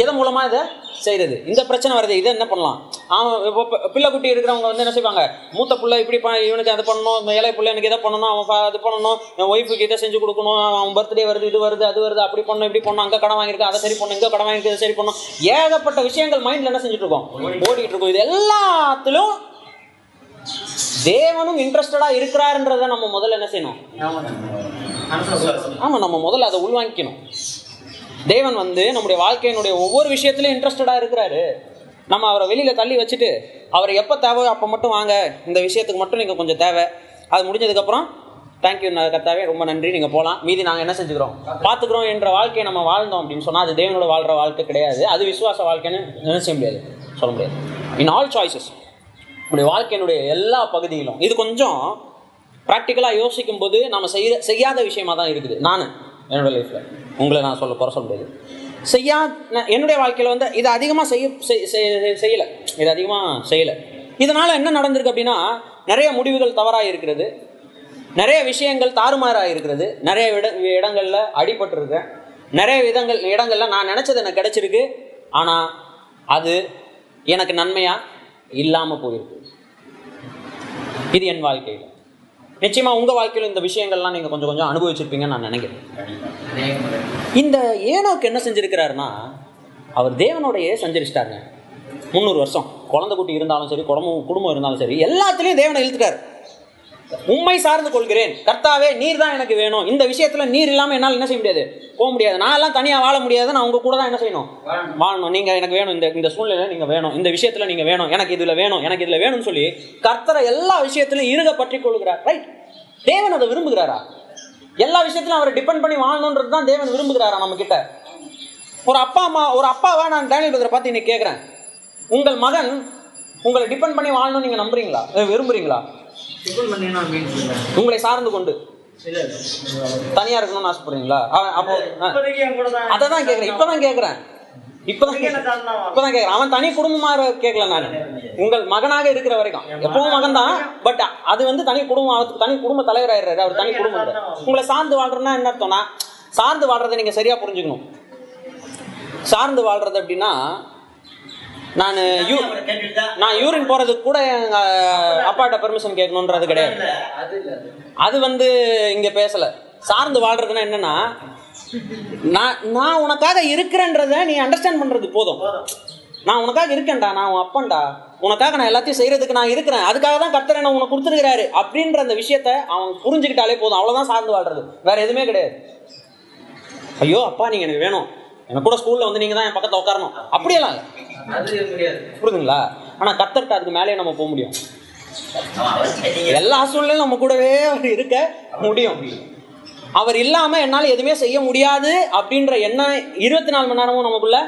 எதன் மூலமாக இதை செய்கிறது இந்த பிரச்சனை வருது இதை என்ன பண்ணலாம்? அவன் இப்போ பிள்ளை குட்டி இருக்கிறவங்க வந்து என்ன செய்வாங்க? மூத்த பிள்ளை இப்படி இவனுக்கு அதை பண்ணணும் இளைய பிள்ளை எனக்கு இதை பண்ணணும் அவன் அது பண்ணணும் என் ஒய்ஃபுக்கு இதை செஞ்சு கொடுக்கணும் அவன் பர்த்டே வருது இது வருது அது வருது அப்படி பண்ணணும் இப்படி பண்ணணும் அங்கே கடன் வாங்கியிருக்கேன் அதை சரி பண்ணணும் இங்கே கடன் வாங்கியிருக்கேன் இதை சரி பண்ணணும். ஏகப்பட்ட விஷயங்கள் மைண்டில் என்ன செஞ்சுட்டு இருக்கோம் ஓடிட்டு இருக்கோம். இது எல்லாத்திலும் தேவனும் இன்ட்ரெஸ்டடாக இருக்கிறாருன்றதை நம்ம முதல்ல என்ன செய்யணும்? ஆமாம் நம்ம முதல்ல அதை உள்வாங்கிக்கணும். தேவன் வந்து நம்முடைய வாழ்க்கையினுடைய ஒவ்வொரு விஷயத்துலையும் இன்ட்ரெஸ்டடாக இருக்கிறாரு. நம்ம அவரை வெளியில் தள்ளி வச்சுட்டு அவரை எப்போ தேவை அப்போ மட்டும் வாங்க இந்த விஷயத்துக்கு மட்டும் நீங்கள் கொஞ்சம் தேவை. அது முடிஞ்சதுக்கப்புறம் தேங்க்யூ கத்தாவே ரொம்ப நன்றி நீங்கள் போகலாம் மீதி நாங்கள் என்ன செஞ்சுக்கிறோம்? பார்த்துக்குறோம் என்ற வாழ்க்கையை நம்ம வாழ்ந்தோம் அப்படின்னு சொன்னால் அது தேவனோட வாழ்கிற வாழ்க்கை கிடையாது. அது விசுவாச வாழ்க்கைன்னு நினைச்ச முடியாது. சொல்ல முடியாது. இன் ஆல் சாய்ஸஸ் நம்முடைய வாழ்க்கையினுடைய எல்லா பகுதியிலும் இது கொஞ்சம் ப்ராக்டிக்கலாக யோசிக்கும் போது நம்ம செய்ய செய்யாத விஷயமாக தான் இருக்குது. நான். என்னோட லைஃப்பில் உங்களை நான் சொல்ல குறை சொல்ல முடியாது செய்யா என்னுடைய வாழ்க்கையில் வந்து இதை அதிகமாக செய்ய செய்- செய்யலை. இது அதிகமாக செய்யலை. இதனால் என்ன நடந்திருக்கு அப்படின்னா நிறைய முடிவுகள் தவறாக இருக்கிறது நிறைய விஷயங்கள் தாறுமாறாக இருக்கிறது நிறைய இட இடங்களில் அடிபட்டிருக்கேன். நிறைய விதங்கள் இடங்களில் நான் நினச்சது எனக்கு கிடச்சிருக்கு. ஆனால் அது எனக்கு நன்மையாக இல்லாமல் போயிருக்கு. இது என் வாழ்க்கையில். நிச்சயமா உங்க வாழ்க்கையில் இந்த விஷயங்கள்லாம் நீங்க கொஞ்சம் கொஞ்சம் அனுபவிச்சிருப்பீங்கன்னு நான் நினைக்கிறேன். இந்த ஏனோக்கு என்ன செஞ்சிருக்கிறாருன்னா அவர் தேவனோடையே சஞ்சரிச்சிட்டாருங்க. முந்நூறு வருஷம். குழந்தை குட்டி இருந்தாலும் சரி குடும்பம் குடும்பம் இருந்தாலும் சரி எல்லாத்துலேயும் தேவனை இழுத்துட்டார். உண்மை சார்ந்து கொள்கிறேன். கர்த்தாவே நீர் தான் எனக்கு வேணும். இந்த விஷயத்துல நீர் இல்லாமல் என்னால் என்ன செய்ய முடியாது? போக முடியாது. நான் எல்லாம் தனியாக வாழ முடியாது நான் உங்க கூட தான் என்ன செய்யணும்? வாழணும். நீங்க எனக்கு வேணும். இந்த இந்த சூழ்நிலை நீங்க வேணும். இந்த விஷயத்துல நீங்க வேணும். எனக்கு இதுல வேணும். எனக்கு இதுல வேணும்னு சொல்லி கர்த்தரை எல்லா விஷயத்திலும் இருக பற்றி கொள்கிறார் ரைட் தேவன் அதை விரும்புகிறாரா? எல்லா விஷயத்திலும் அவரை டிபெண்ட் பண்ணி வாழணுன்றது தான் தேவன் விரும்புகிறாரா நம்ம கிட்ட ஒரு அப்பா அம்மா ஒரு அப்பாவா நான் டேனியல் பிரதரை பார்த்து இன்னைக்கு கேட்குறேன். உங்கள் மகன் உங்களை டிபெண்ட் பண்ணி வாழணும்னு நீங்க நம்புறீங்களா? விரும்புறீங்களா? உங்களை சார்ந்து கொண்டு. தனியா இருக்கணும்னு ஆசைப்படுறீங்களா? அப்போ அஹ், இப்போதைக்கு என் கூட தான் அதை தான் கேட்குறேன் இப்போ தான் கேட்குறேன் இப்போதான் இப்போதான் கேட்குறேன் அவன் தனி குடும்பமா கேட்கல நான். உங்கள் மகனாக இருக்கிற வரைக்கும். எப்பவும் மகன் தான் பட் அது வந்து தனி குடும்பம் அவருக்கு தனி குடும்ப தலைவர் ஆயிடுறாரு அவர் தனி குடும்பம். உங்களை சார்ந்து வாழ்றதுன்னா என்ன அர்த்தம்னா சார்ந்து வாழ்றதை நீங்க சரியா புரிஞ்சுக்கணும். சார்ந்து வாழ்றது அப்படின்னா நான் யூ நான் யூரின் போறதுக்கு கூட எங்க அப்பாட்ட பெர்மிஷன் கேட்கணுன்றது கிடையாது. அது வந்து இங்க பேசல. சார்ந்து வாழ்றதுன்னா என்னன்னா நான் நான் உனக்காக இருக்கிறேன்றத நீ அண்டர்ஸ்டாண்ட் பண்றது போதும். நான் உனக்காக இருக்கேன்டா நான் உன் அப்பன்டா. உனக்காக நான் எல்லாத்தையும் செய்யறதுக்கு நான் இருக்கிறேன். அதுக்காக தான் கர்த்தர் என்ன உனக்கு கொடுத்துருக்கிறாரு அப்படின்ற அந்த விஷயத்த அவன் புரிஞ்சுக்கிட்டாலே போதும். அவ்வளவுதான் சார்ந்து வாழ்றது. வேற எதுவுமே கிடையாது. ஐயோ அப்பா நீங்க எனக்கு வேணும். எங்க கூட ஸ்கூல்ல வந்து நீங்க தான் என் பக்கத்துல உட்காரணும். அப்படியெல்லாம் இல்லை. புரியுதுங்களா? ஆனா கத்தர்கிட்ட அதுக்கு மேலே நம்ம போக முடியும். எல்லா சூழ்நிலையும் நம்ம கூடவே அவர் இருக்க முடியும். அவர் இல்லாம என்னால் எதுவுமே செய்ய முடியாது அப்படின்ற எண்ணம் இருபத்தி நாலு மணி நேரமும் நமக்குள்ள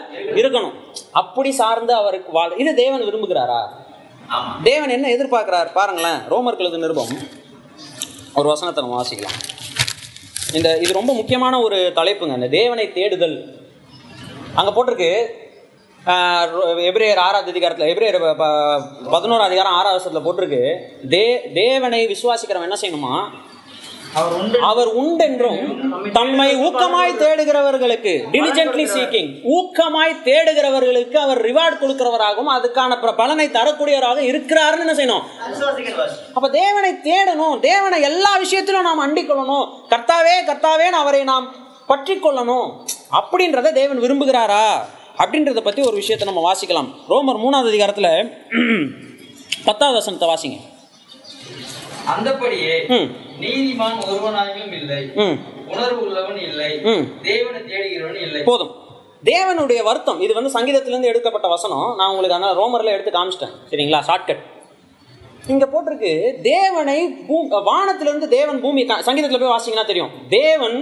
இருக்கணும். அப்படி சார்ந்து அவருக்கு வாழ் இது தேவன் விரும்புகிறாரா? தேவன் என்ன எதிர்பார்க்கிறார்? பாருங்களேன் ரோமர்களது நிருபம். ஒரு வசனத்தை நம்ம வாசிக்கலாம். இந்த இது ரொம்ப முக்கியமான ஒரு தலைப்புங்க. இந்த தேவனை தேடுதல். அங்க போட்டிருக்கு. எபிரேயர் ஆறாவது அதிகாரத்தில் எபிரேயர் பதினோரு அதிகாரம் ஆறாவது வருஷத்தில் போட்டிருக்கு. தே தேவனை விசுவாசிக்கிறவன் என்ன செய்யணுமா? அவர் உண்டு அவர் உண்டென்றும் தம்மை ஊக்கமாய் தேடுகிறவர்களுக்கு diligently சீக்கிங் ஊக்கமாய் தேடுகிறவர்களுக்கு அவர் ரிவார்ட் கொடுக்கிறவராகவும் அதுக்கான பலனை தரக்கூடியவராக இருக்கிறாருன்னு என்ன செய்யணும்? அப்ப தேவனை தேடணும். தேவனை எல்லா விஷயத்திலும் நாம் அண்டிக் கொள்ளணும் கர்த்தாவே கர்த்தாவேன்னு அவரை நாம் பற்றி கொள்ளணும் அப்படின்றத தேவன் விரும்புகிறாரா? அப்படின்றத பத்தி ஒரு விஷயத்தை நம்ம வாசிக்கலாம். ரோமர் மூணாவது அதிகாரத்துல பத்தாவது வசனத்தை வாசிங்க. அந்தபடியே நீதிமான் ஒருவனாகிலும் இல்லை. உணர்வு உள்ளவன் இல்லை. தேவனை தேடுகிறவன் இல்லை. போதும். தேவனுடைய வருத்தம். இது வந்து சங்கீதத்திலேருந்து எடுக்கப்பட்ட வசனம். நான் உங்களுக்கு அதனால் ரோமரில் எடுத்து காமிச்சிட்டேன். சரிங்களா? ஷார்ட்கட் இங்கே போட்டிருக்கு தேவனை பூ வானத்திலிருந்து தேவன் பூமி சங்கீதத்தில் போய் வாசிங்கன்னா தெரியும். தேவன்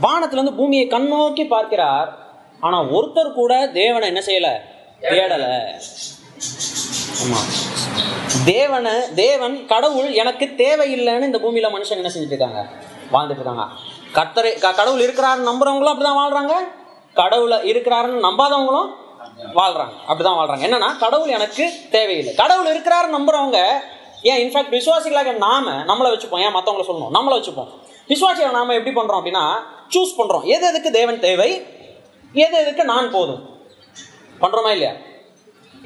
வானத்திலிருந்து பூமியை கண்ணோக்கி பார்க்கிறார். ஆனால் ஒருத்தர் கூட தேவனை என்ன செய்யலை? தேடலை. ஆமாம் தேவனை தேவன் கடவுள் எனக்கு தேவையில்லைன்னு இந்த பூமியில மனுஷங்க என்ன செஞ்சுட்டு இருக்காங்க வாழ்ந்துட்டு இருக்காங்க கர்த்தரை க- கடவுள் இருக்கிறாருன்னு நம்புறவங்களும் அப்படிதான் வாழ்றாங்க. கடவுளை இருக்கிறாருன்னு நம்பாதவங்களும் வாழ்றாங்க. அப்படிதான் வாழ்றாங்க. என்னன்னா கடவுள் எனக்கு தேவையில்லை. கடவுள் இருக்கிறாருன்னு நம்புறவங்க ஏன் இன்ஃபேக்ட் விசுவாசிகளாக நாம நம்மளை வச்சுப்போம். ஏன் மற்றவங்கள சொல்லணும். நம்மளை வச்சுப்போம். விசுவாசிகளை நாம் எப்படி பண்ணுறோம் அப்படின்னா சூஸ் பண்ணுறோம் எது எதுக்கு தேவன் தேவை? எது எதுக்கு நான் போதும்? பண்ணுறோமா இல்லையா?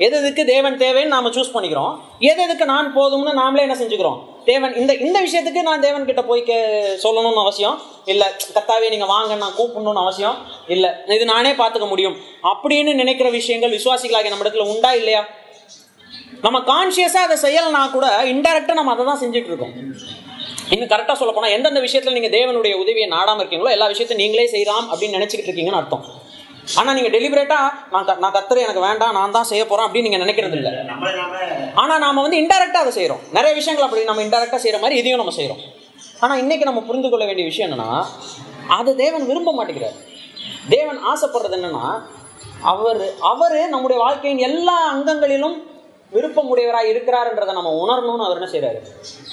எது எதுக்கு தேவன் தேவைன்னு நாம் சூஸ் பண்ணிக்கிறோம். எது எதுக்கு நான் போதும்னு நாமளே என்ன செஞ்சுக்கிறோம்? தேவன் இந்த இந்த விஷயத்துக்கு நான் தேவன் கிட்ட போய் கே சொல்லணும்னு அவசியம் இல்லை. கத்தாவே நீங்கள் வாங்க நான் கூப்பிடணும்னு அவசியம் இல்லை. இது நானே பார்த்துக்க முடியும். அப்படின்னு நினைக்கிற விஷயங்கள் விசுவாசிகளாகிய நம்ம இடத்துல உண்டா இல்லையா? நம்ம கான்சியஸாக அதை செய்யலைனா கூட இன்டெரக்டாக நம்ம அதை தான் செஞ்சுட்டு இருக்கோம். இன்னும் கரெக்டாக சொல்ல போனால் எந்தெந்த விஷயத்தில் நீங்கள் தேவனுடைய உதவியை நாடாமல் இருக்கீங்களோ எல்லா விஷயத்தையும் நீங்களே செய்யலாம் அப்படின்னு நினச்சிக்கிட்டு இருக்கீங்கன்னு அர்த்தம். ஆனால் நீங்கள் டெலிபரேட்டாக நான் நான் கத்துறேன் எனக்கு வேண்டாம் நான் தான் செய்ய போகிறேன் அப்படின்னு நீங்கள் நினைக்கிறது இல்லை. ஆனால் நாம் வந்து இன்டெரக்டாக அதை செய்கிறோம் நிறைய விஷயங்கள் அப்படி நம்ம இன்டெரக்டாக செய்கிற மாதிரி இதையும் நம்ம செய்கிறோம் ஆனால் இன்றைக்கி நம்ம புரிந்து கொள்ள வேண்டிய விஷயம் என்னென்னா அது தேவன் விரும்ப மாட்டேங்கிறார். தேவன் ஆசைப்படுறது என்னென்னா அவர் அவர் நம்முடைய வாழ்க்கையின் எல்லா அங்கங்களிலும் விருப்பமுடையவராக இருக்கிறாருன்றதை நம்ம உணரணும்னு அவர் என்ன செய்கிறாரு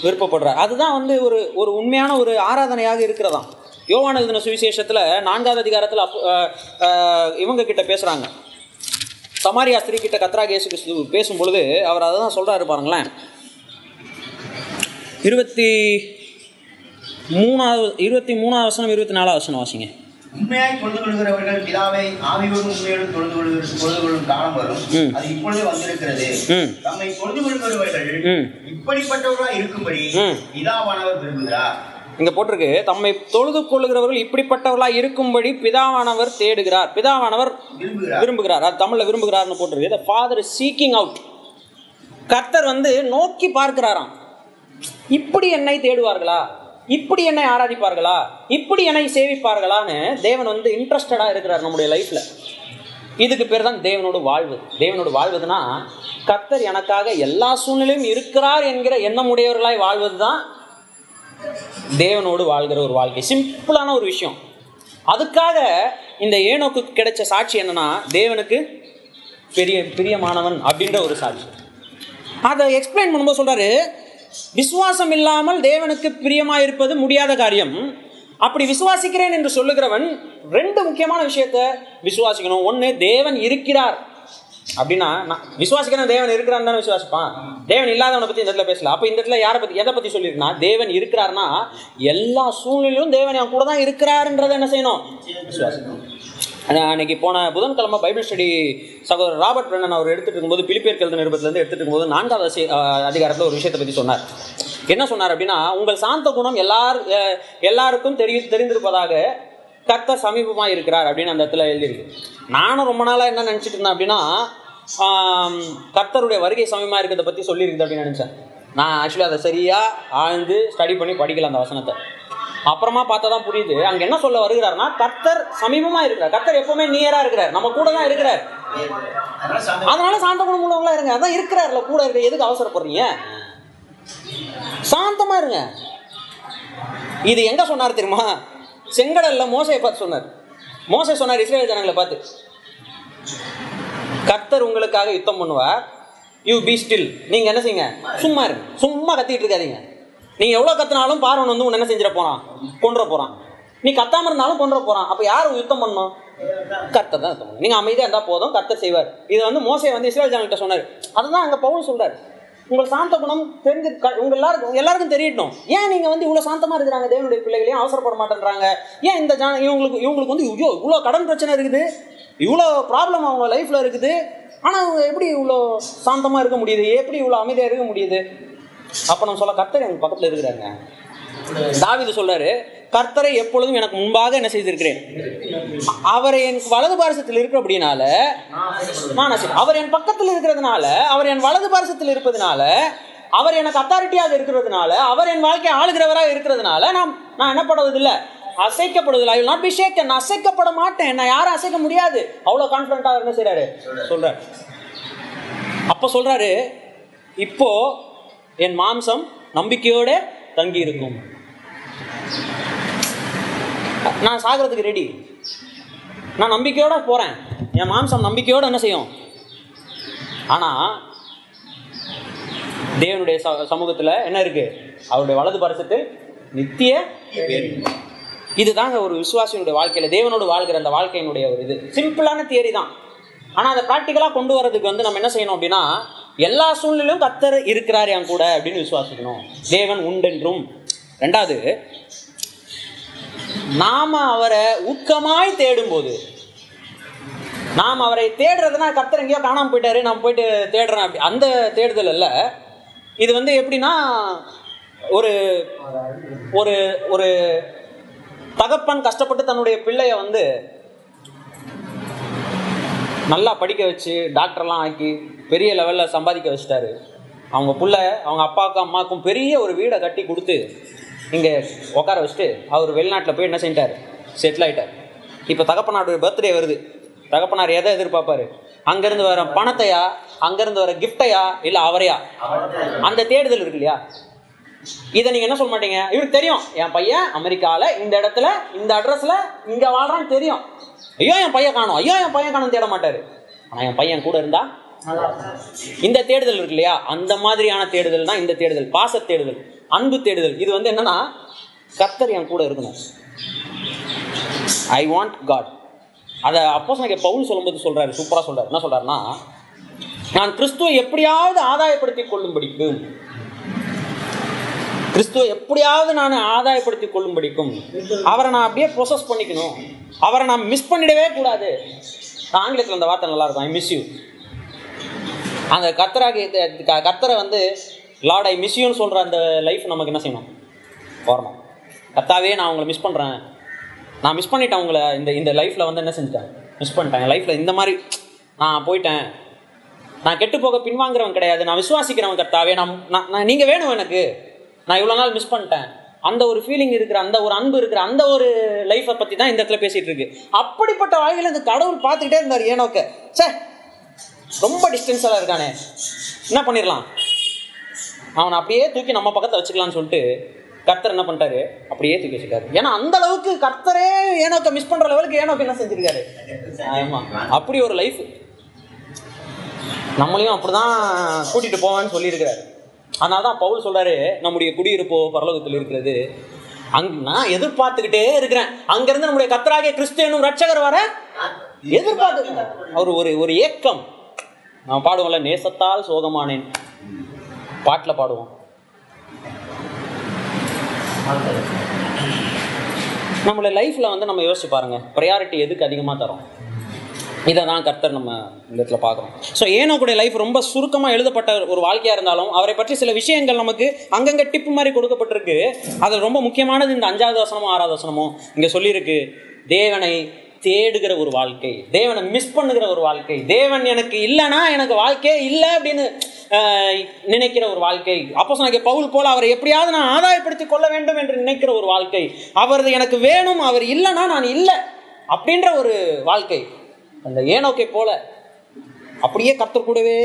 விருப்பப்படுறார். அதுதான் வந்து ஒரு ஒரு உண்மையான ஒரு ஆராதனையாக இருக்கிறதாம். யோவான் எழுதின சுவிசேஷத்தில் நான்காவது அதிகாரத்தில் அப் இவங்க கிட்ட பேசுகிறாங்க சமாரியா ஸ்திரீ கிட்ட கத்ரா கேசு கிறிஸ்து பேசும் பொழுது அவர் அதை தான் சொல்கிறாரு பாருங்களேன். இருபத்தி மூணாவது இருபத்தி மூணாவது வசனம் இருபத்தி நாலாவது வசனம் வாசிங்க. உண்மையாய் தொழுது கொள்கிறவர்கள் பிதாவை ஆவியோடும் உண்மையோடும் தொழுது கொள்கிற தொழுது கொள்ளும் காலம் வரும். அது இப்பொழுதே வந்திருக்கிறது. ம். தம்மை தொழுது கொள்கிறவர்கள் ம். இப்படிப்பட்டவர்களாக இருக்கும்படி. பிதாவானவர் விரும்புகிறார். இங்க போட்டிருக்கு. தம்மை தொழுது கொள்ளுகிறவர்கள் இப்படிப்பட்டவர்களாக இருக்கும்படி பிதாவானவர் தேடுகிறார். பிதாவானவர் விரும்புகிறார். அது தமிழ்ல விரும்புகிறார்னு போட்டிருக்கு. த ஃபாதர் சீக்கிங் அவுட் கர்த்தர் வந்து நோக்கி பார்க்கிறாராம். இப்படி என்னை தேடுவார்களா? இப்படி என்னை ஆராதிப்பார்களா? இப்படி என்னை சேவிப்பார்களான்னு தேவன் வந்து இன்ட்ரெஸ்டடாக இருக்கிறார் நம்முடைய லைஃப்பில் இதுக்கு பேர் தான் தேவனோடு வாழ்வது தேவனோட வாழ்வதுனா கத்தர் எனக்காக எல்லா சூழ்நிலையும் இருக்கிறார் என்கிற எண்ணமுடையவர்களாய் வாழ்வது தான் தேவனோடு வாழ்கிற ஒரு வாழ்க்கை. சிம்பிளான ஒரு விஷயம். அதுக்காக இந்த ஏனோக்கு கிடைச்ச சாட்சி என்னன்னா தேவனுக்கு பெரிய பிரியமானவன் அப்படின்ற ஒரு சாட்சி. அதை எக்ஸ்பிளைன் பண்ணும்போது சொல்கிறாரு விசுவாசம் இல்லாமல் தேவனுக்கு பிரியமா இருப்பது முடியாத காரியம். அப்படி விசுவாசிக்கிறேன் என்று சொல்லுகிறவன் ரெண்டு முக்கியமான விஷயத்த விசுவாசிக்கணும். ஒன்று தேவன் இருக்கிறார். அப்படின்னா நான் விசுவாசிக்கிறேன் தேவன் இருக்கிறான்னு தானே விசுவாசிப்பான்? தேவன் இல்லாதவனை பத்தி இந்த இடத்துல பேசல. அப்போ இந்த இடத்துல யாரை பற்றி எதை பற்றி சொல்லியிருக்குன்னா தேவன் இருக்கிறார்னா எல்லா சூழ்நிலையிலும் தேவன் என் கூட தான் இருக்கிறாருன்றதை என்ன செய்யணும்? விசுவாசிக்கணும். அன்னைக்கு போன புதன்கிழமை பைபிள் ஸ்டடி சகோதரர் ராபர்ட் பிரண்ணன் அவர் எடுத்துட்டு இருக்கும்போது பிலிப்பியர் கழுத நிருபத்திலேருந்து எடுத்துட்டு இருக்கும்போது நான்காவது அதிகாரத்தில் ஒரு விஷயத்தை பற்றி சொன்னார். என்ன சொன்னார் அப்படின்னா உங்கள் சாந்த குணம் எல்லார் எல்லாருக்கும் தெரிய தெரிந்திருப்பதாக கர்த்தர் சமீபமாக இருக்கிறார் அப்படின்னு அந்த இடத்துல எழுதியிருக்கு. நானும் ரொம்ப நாளாக என்ன நினச்சிட்டு இருந்தேன் அப்படின்னா கர்த்தருடைய வருகை சமயமாக இருக்கிறத பற்றி சொல்லியிருக்குது அப்படின்னு நினச்சேன். நான் ஆக்சுவலி அதை சரியாக ஆழ்ந்து ஸ்டடி பண்ணி படிக்கல அந்த வசனத்தை. அப்புறமா பார்த்தா தான் புரியுது. அங்க என்ன சொல்ல வருகிறார்னா கர்த்தர் சமீபமா இருக்கிறார். கர்த்தர் எப்பவுமே நியரா இருக்கிறார். நம்ம கூட தான் இருக்கிறார். அதனால சாந்த குணம் உள்ளவங்களா இருங்க. அதான் இருக்கிறார்ல கூட இருக்க. எதுக்கு அவசரப்படுறீங்க? சாந்தமா இருங்க. இது எங்க சொன்னார் தெரியுமா? செங்கடல்ல மோசையை பார்த்து சொன்னார். மோசை சொன்னார் இஸ்ரேல் ஜனங்களை பார்த்து கர்த்தர் உங்களுக்காக யுத்தம் பண்ணுவார். யூ பி ஸ்டில் நீங்க என்ன செய்யுங்க? சும்மா இருங்க. சும்மா கத்திட்டு இருக்காதீங்க. நீங்கள் எவ்வளோ கத்தினாலும் பார்வன் வந்து உன்ன என்ன செஞ்சிட போறான்? கொன்ற போறான். நீ கத்தாம இருந்தாலும் கொன்ற போறான். அப்போ யார் யுத்தம் பண்ணும்? கர்த்தர் தான் யுத்தம் பண்ணணும் நீங்க அமைதியா போதும் கர்த்தர் செய்வார். இது வந்து மோசை வந்து இஸ்ரேல் ஜனங்கிட்ட சொன்னார். அதுதான் அங்கே பவுல் சொல்கிறார் உங்கள் சாந்த குணம் தெரிஞ்சு க- உங்க எல்லாருக்கும் எல்லாருக்கும் தெரியட்டும். ஏன் நீங்க வந்து இவ்வளவு சாந்தமா இருக்கிறாங்க? தேவனுடைய பிள்ளைகளையும் அவசரப்பட மாட்டேன்றாங்க. ஏன் இந்த ஜன இவங்களுக்கு இவங்களுக்கு வந்து ஐயோ இவ்வளோ கடன் பிரச்சனை இருக்குது. இவ்வளோ ப்ராப்ளம் அவங்க லைஃப்ல இருக்குது. ஆனால் அவங்க எப்படி இவ்வளோ சாந்தமாக இருக்க முடியுது? எப்படி இவ்வளோ அமைதியாக இருக்க முடியுது? அப்ப நம்ம சொல்ல கர்த்தர் எங்கள் பக்கத்துல இருக்கிறாங்க. தாவிது சொல்றாரு கர்த்தரை எப்பொழுதும் எனக்கு முன்பாக என்ன செய்திருக்கிறேன்? அவர் அவரை என் வலது பாரசத்தில் இருக்கிற அப்படினால நான் அவர் என் பக்கத்தில் இருக்கிறதுனால அவர் என் வலது பாரசத்தில் இருப்பதுனால அவர் எனக்கு அத்தாரிட்டியாக இருக்கிறதுனால அவர் என் வாழ்க்கை ஆளுகிறவராக இருக்கிறதுனால நான் நான் என்ன பண்ணுவதில்லை அசைக்கப்படுவதில்லை ஐ நாட் பி ஷேக்கன் நான் அசைக்கப்பட மாட்டேன். நான் யாரும் அசைக்க முடியாது. அவ்வளோ கான்ஃபிடண்ட்டாக என்ன செய்றாரு? சொல்றாரு. அப்போ சொல்றாரு இப்போ என் மாம்சம் நம்பிக்கையோட தங்கி இருக்கும் நான் சாகிறதுக்கு ரெடி நான் நம்பிக்கையோட போறேன். என் மாம்சம் நம்பிக்கையோட என்ன செய்யும்? ஆனா தேவனுடைய ச- என்ன இருக்கு? அவருடைய வலது பரிசத்து நித்திய இதுதாங்க ஒரு விசுவாசியினுடைய வாழ்க்கையில் தேவனோடு வாழ்கிற அந்த வாழ்க்கையினுடைய ஒரு இது. சிம்பிளான தியரி தான். ஆனால் அதை ப்ராக்டிக்கலாக கொண்டு வரதுக்கு வந்து நம்ம என்ன செய்யணும் அப்படின்னா எல்லா சூழ்நிலையும் கத்தர் இருக்கிறார் என் கூட அப்படின்னு விசுவாசிக்கணும். தேவன் உண்டென்றும். ரெண்டாவது நாம அவரை ஊக்கமாய் தேடும்போது நாம் அவரை தேடுறதுனா கத்தர் எங்கேயோ காணாமல் போயிட்டாரு நான் போயிட்டு தேடுறேன் அப்படி. அந்த தேடுதல் இல்லை இது வந்து எப்படின்னா ஒரு ஒரு ஒரு தகப்பன் கஷ்டப்பட்டு தன்னுடைய பிள்ளைய வந்து நல்லா படிக்க வச்சு டாக்டர்லாம் ஆக்கி பெரிய லெவலில் சம்பாதிக்க வச்சுட்டாரு. அவங்க பிள்ளை அவங்க அப்பாவுக்கும் அம்மாவுக்கும் பெரிய ஒரு வீடை கட்டி கொடுத்து இங்கே உட்கார வச்சுட்டு அவர் வெளிநாட்டில் போய் என்ன செஞ்சிட்டார்? செட்டில் ஆகிட்டார் இப்போ தகப்பனாருடைய பர்த்டே வருது. தகப்பனார் எதை எதிர்பார்ப்பாரு? அங்கேருந்து வர பணத்தையா? அங்கேருந்து வர கிஃப்டையா இல்லை அவரையா? அந்த தேடுதல் இருக்கு இல்லையா? இதை நீங்க என்ன சொல்ல மாட்டீங்க? இவருக்கு தெரியும். என் பையன் அமெரிக்கால இந்த இடத்துல இந்த அட்ரஸ்ல இங்க வாழ்றான்னு தெரியும். ஐயோ என் பையன் காணும். ஐயோ என் பையன் காணும் தேட மாட்டாரு. ஆனா என் பையன் கூட இருந்தா இந்த தேடுதல் இருக்கு இல்லையா? அந்த மாதிரியான தேடுதல் தான் இந்த தேடுதல். பாச தேடுதல் அன்பு தேடுதல். இது வந்து என்னன்னா கத்தர் என் கூட இருக்கணும். ஐ வாண்ட் காட் அதை அப்போ எனக்கு பவுல் சொல்லும்போது சொல்றாரு சூப்பரா சொல்றாரு. என்ன சொல்றாருன்னா நான் கிறிஸ்துவை எப்படியாவது ஆதாயப்படுத்திக் கொள்ளும்படிக்கு கிறிஸ்துவை எப்படியாவது நான் ஆதாயப்படுத்தி கொள்ளும்படிக்கும் அவரை நான் அப்படியே ப்ரொசஸ் பண்ணிக்கணும். அவரை நான் மிஸ் பண்ணிடவே கூடாது. ஆங்கிலத்தில் அந்த வார்த்தை நல்லா இருக்கும் ஐ மிஸ் யூ அந்த கத்தராக கத்தரை வந்து லார்ட் ஐ மிஸ் யூன்னு சொல்கிற அந்த லைஃப் நமக்கு என்ன செய்யணும்? வரணும். கத்தாவே நான் உங்களை மிஸ் பண்ணுறேன் நான் மிஸ் பண்ணிட்டேன் உங்களை. இந்த இந்த லைஃப்பில் வந்து என்ன செஞ்சிட்டேன்? மிஸ் பண்ணிட்டேன். லைஃப்பில் இந்த மாதிரி நான் போயிட்டேன். நான் கெட்டு போக பின்வாங்குறவன் கிடையாது. நான் விசுவாசிக்கிறவன் கர்த்தாவே நான் நான் நீங்கள் வேணும் எனக்கு. நான் இவ்வளோ நாள் மிஸ் பண்ணிட்டேன். அந்த ஒரு ஃபீலிங் இருக்கிற அந்த ஒரு அன்பு இருக்கிற அந்த ஒரு லைஃப்பை பற்றி தான் இந்த இடத்துல பேசிகிட்டு இருக்கு. அப்படிப்பட்ட வாழ்க்கையில் இந்த கடவுள் பார்த்துக்கிட்டே இருந்தார் ஏனோக்க சே ரொம்ப டிஸ்டன்ஸாக இருக்கானே. என்ன பண்ணிடலாம் அவனை அப்படியே தூக்கி நம்ம பக்கத்தை வச்சுக்கலாம்னு சொல்லிட்டு கர்த்தர் என்ன பண்ணிட்டாரு? அப்படியே தூக்கி வச்சுட்டாரு. ஏன்னா அந்த அளவுக்கு கர்த்தரே ஏனோக்க மிஸ் பண்ற லெவலுக்கு ஏனோக்க என்ன செஞ்சிருக்காரு? ஆமா. அப்படி ஒரு லைஃப் நம்மளையும் அப்படிதான் கூட்டிட்டு போவேன்னு சொல்லியிருக்கிறாரு. அதனால தான் பவுல் சொல்றாரு நம்முடைய குடியிருப்போ பரலோகத்தில் இருக்கிறது. அங்க நான் எதிர்பார்த்துக்கிட்டே இருக்கிறேன். அங்கிருந்து நம்முடைய கத்தராகிய கிறிஸ்து ரட்சகர் வர எதிர்பார்த்து அவர் ஒரு ஒரு ஏக்கம். நான் பாடுவோம்ல நேசத்தால் சோகமானேன். பாட்டில் பாடுவோம். நம்மளோட லைஃப்பில் வந்து நம்ம யோசிச்சு பாருங்கள் ப்ரையாரிட்டி எதுக்கு அதிகமாக தரோம்? இதை தான் கர்த்தர் நம்ம இந்த இடத்துல பார்க்குறோம். ஸோ ஏனோக்குடைய லைஃப் ரொம்ப சுருக்கமாக எழுதப்பட்ட ஒரு வாழ்க்கையாக இருந்தாலும் அவரை பற்றி சில விஷயங்கள் நமக்கு அங்கங்கே டிப்பு மாதிரி கொடுக்கப்பட்டிருக்கு. அதில் ரொம்ப முக்கியமானது இந்த அஞ்சாவது வசனமோ ஆறாவது வசனமோ இங்கே சொல்லியிருக்கு. தேவனை தேடுகிற ஒரு வாழ்க்கை தேவனை மிஸ் பண்ணுகிற ஒரு வாழ்க்கை தேவன் எனக்கு இல்லைன்னா எனக்கு வாழ்க்கையே இல்லை அப்படின்னு நினைக்கிற ஒரு வாழ்க்கை. அப்போ சொன்ன பவுல் போல் அவரை எப்படியாவது நான் ஆதாயப்படுத்தி கொள்ள வேண்டும் என்று நினைக்கிற ஒரு வாழ்க்கை. அவர் எனக்கு வேணும் அவர் இல்லைன்னா நான் இல்லை அப்படின்ற ஒரு வாழ்க்கை. அந்த ஏனோக்கை போல அப்படியே கர்த்தர் கூடவே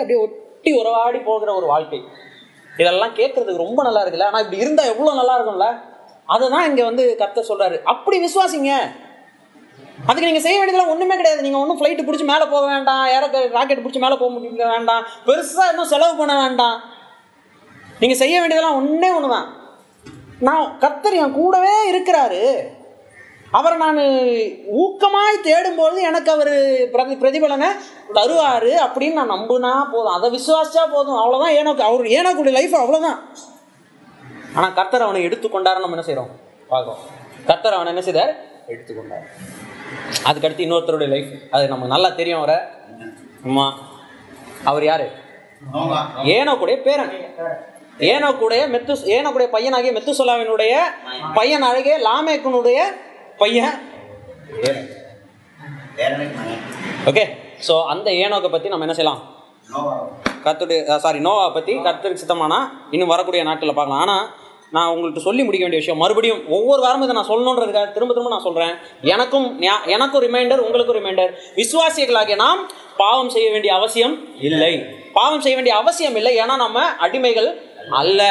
அப்படியே ஒட்டி உறவாடி போகிற ஒரு வாழ்க்கை. இதெல்லாம் கேட்கறதுக்கு ரொம்ப நல்லா இருக்குல்ல? ஆனால் இப்படி இருந்தால் எவ்வளோ நல்லா இருக்கும்ல? அதை தான் இங்கே வந்து கர்த்தர் சொல்றாரு. அப்படி விசுவாசிங்க. அதுக்கு நீங்கள் செய்ய வேண்டியதெல்லாம் ஒன்றுமே கிடையாது. நீங்கள் ஒன்றும் ஃப்ளைட்டு பிடிச்சி மேலே போக வேண்டாம். ஏற ராக்கெட் பிடிச்சி மேலே போக முடிய வேண்டாம். பெருசாக இன்னும் செலவு பண்ண வேண்டாம். நீங்கள் செய்ய வேண்டியதெல்லாம் ஒன்றே ஒன்று தான் நான் கர்த்தர் என் கூடவே இருக்கிறாரு. அவரை நான் ஊக்கமாய் தேடும்போது எனக்கு அவர் பிரதி பிரதிபலனை தருவார் அப்படின்னு நான் நம்புனா போதும். அதை விசுவாசிச்சா போதும். அவ்வளோதான் ஏனோக்கு அவர் ஏனோக்குடைய லைஃப் அவ்வளோதான் ஆனால் கர்த்தர் அவனை எடுத்துக்கொண்டாருன்னு நம்ம என்ன செய்கிறோம் பார்க்குறோம். கர்த்தர் அவனை என்ன செய்தார்? எடுத்துக்கொண்டார் அதுக்கடுத்து இன்னொருத்தருடைய லைஃப் அது நமக்கு நல்லா தெரியும் அவரை. அம்மா அவர் யாரு? அவங்க ஏனோக்குடைய பேரன். ஏனோக்குடைய மெத்து ஏனோக்குடைய பையனாகிய மெத்துசொலாவினுடைய பையன் அழகிய லாமேக்கனுடைய பையன்? ஓகே ஸோ அந்த ஏனோக்கை பற்றி நம்ம என்ன செய்யலாம்? கத்துடைய சாரி நோவா பற்றி கர்த்தருக்கு சித்தமானா இன்னும் வரக்கூடிய நாட்களில் பார்க்கலாம். ஆனால் நான் உங்கள்கிட்ட சொல்லி முடிக்க வேண்டிய விஷயம் மறுபடியும் ஒவ்வொரு வாரமும் இதை நான் சொல்லணுன்றதுக்காக திரும்ப திரும்ப நான் சொல்கிறேன் எனக்கும் எனக்கும் ரிமைண்டர் உங்களுக்கும் ரிமைண்டர் விசுவாசிகளாகிய நாம் பாவம் செய்ய வேண்டிய அவசியம் இல்லை. பாவம் செய்ய வேண்டிய அவசியம் இல்லை ஏன்னா நம்ம அடிமைகள் அல்ல.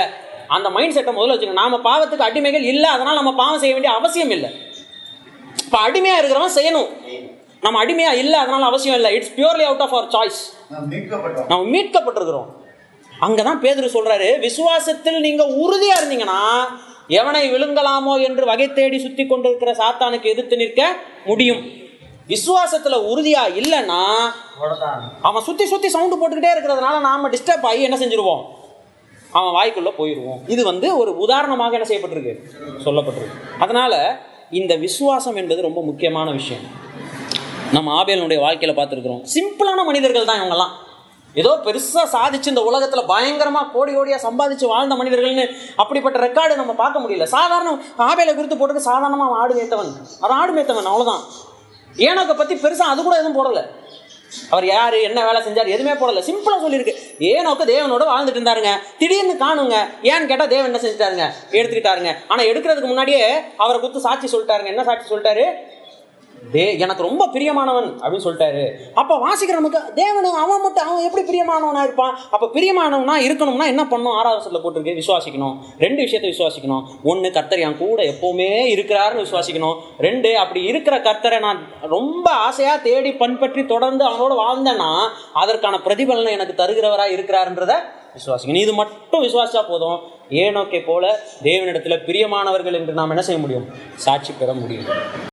அந்த மைண்ட் செட்டை முதல்ல வச்சுக்கோங்க நாம பாவத்துக்கு அடிமைகள் இல்லை அதனால் நம்ம பாவம் செய்ய வேண்டிய அவசியம் இல்லை. இப்போ அடிமையாக இருக்கிறவன் செய்யணும். நம்ம அடிமையாக இல்லை அதனால் அவசியம் இல்லை. It's purely out of our choice நம்ம மீட்கப்பட்டிருக்கிறோம். அங்கே தான் பேதுரு சொல்றாரு விசுவாசத்தில் நீங்க உறுதியா இருந்தீங்கன்னா எவனை விழுங்கலாமோ என்று வகை தேடி சுத்தி கொண்டிருக்கிற சாத்தானுக்கு எதிர்த்து நிற்க முடியும். விசுவாசத்துல உறுதியா இல்லைன்னா அவன் சுத்தி சுத்தி சவுண்டு போட்டுக்கிட்டே இருக்கிறதுனால நாம டிஸ்டர்ப் ஆகி என்ன செஞ்சிருவோம்? அவன் வாய்க்குள்ள போயிடுவோம் இது வந்து ஒரு உதாரணமாக என்ன செய்யப்பட்டிருக்கு? சொல்லப்பட்டிருக்கு. அதனால இந்த விசுவாசம் என்பது ரொம்ப முக்கியமான விஷயம். நம்ம ஆபேலனுடைய வாழ்க்கையில் பார்த்துருக்குறோம். சிம்பிளான மனிதர்கள் தான் இவங்கெல்லாம். ஏதோ பெருசாக சாதிச்சு இந்த உலகத்தில் பயங்கரமாக கோடி கோடியாக சம்பாதிச்சு வாழ்ந்த மனிதர்கள்னு அப்படிப்பட்ட ரெக்கார்டு நம்ம பார்க்க முடியல. சாதாரண ஆபேலை குறித்து போட்டுட்டு சாதாரணமாக ஆடு மேத்தவன் அவன் ஆடு மேத்தவன் அவ்வளோதான் ஏனோக்கை பற்றி பெருசாக அது கூட எதுவும் போடலை. அவர் யாரு என்ன வேலை செஞ்சார் எதுவுமே போடல. சிம்பிளாக சொல்லியிருக்கு. ஏனோக்கு தேவனோட வாழ்ந்துட்டு இருந்தாருங்க. திடீர்னு காணுங்க. ஏன்னு கேட்டா தேவன் என்ன செஞ்சுட்டாருங்க? எடுத்துக்கிட்டாருங்க. ஆனா எடுக்கிறதுக்கு முன்னாடியே அவரை குத்து சாட்சி சொல்லிட்டாருங்க. என்ன சாட்சி சொல்லிட்டாரு? தே எனக்கு ரொம்ப பிரியமானவன் அப்படின்னு சொல்லிட்டாரு. அப்போ வாசிக்கிற நமக்கு தேவனு அவன் மட்டும் அவன் எப்படி பிரியமானவனாக இருப்பான்? அப்போ பிரியமானவனா இருக்கணும்னா என்ன பண்ணும் ஆறாவது போட்டிருக்கு விசுவாசிக்கணும். ரெண்டு விஷயத்தை விசுவாசிக்கணும். ஒன்று கர்த்தர் என் கூட எப்போவுமே இருக்கிறாருன்னு விசுவாசிக்கணும். ரெண்டு அப்படி இருக்கிற கர்த்தரை நான் ரொம்ப ஆசையாக தேடி பண்பற்றி தொடர்ந்து அவனோட வாழ்ந்தேன்னா அதற்கான பிரதிபலனை எனக்கு தருகிறவராக இருக்கிறாருன்றத விசுவாசிக்கணும். இது மட்டும் விசுவாசிச்சா போதும். ஏனோக்கே போல தேவனிடத்தில் பிரியமானவர்கள் என்று நாம் என்ன செய்ய முடியும்? சாட்சி பெற முடியும்.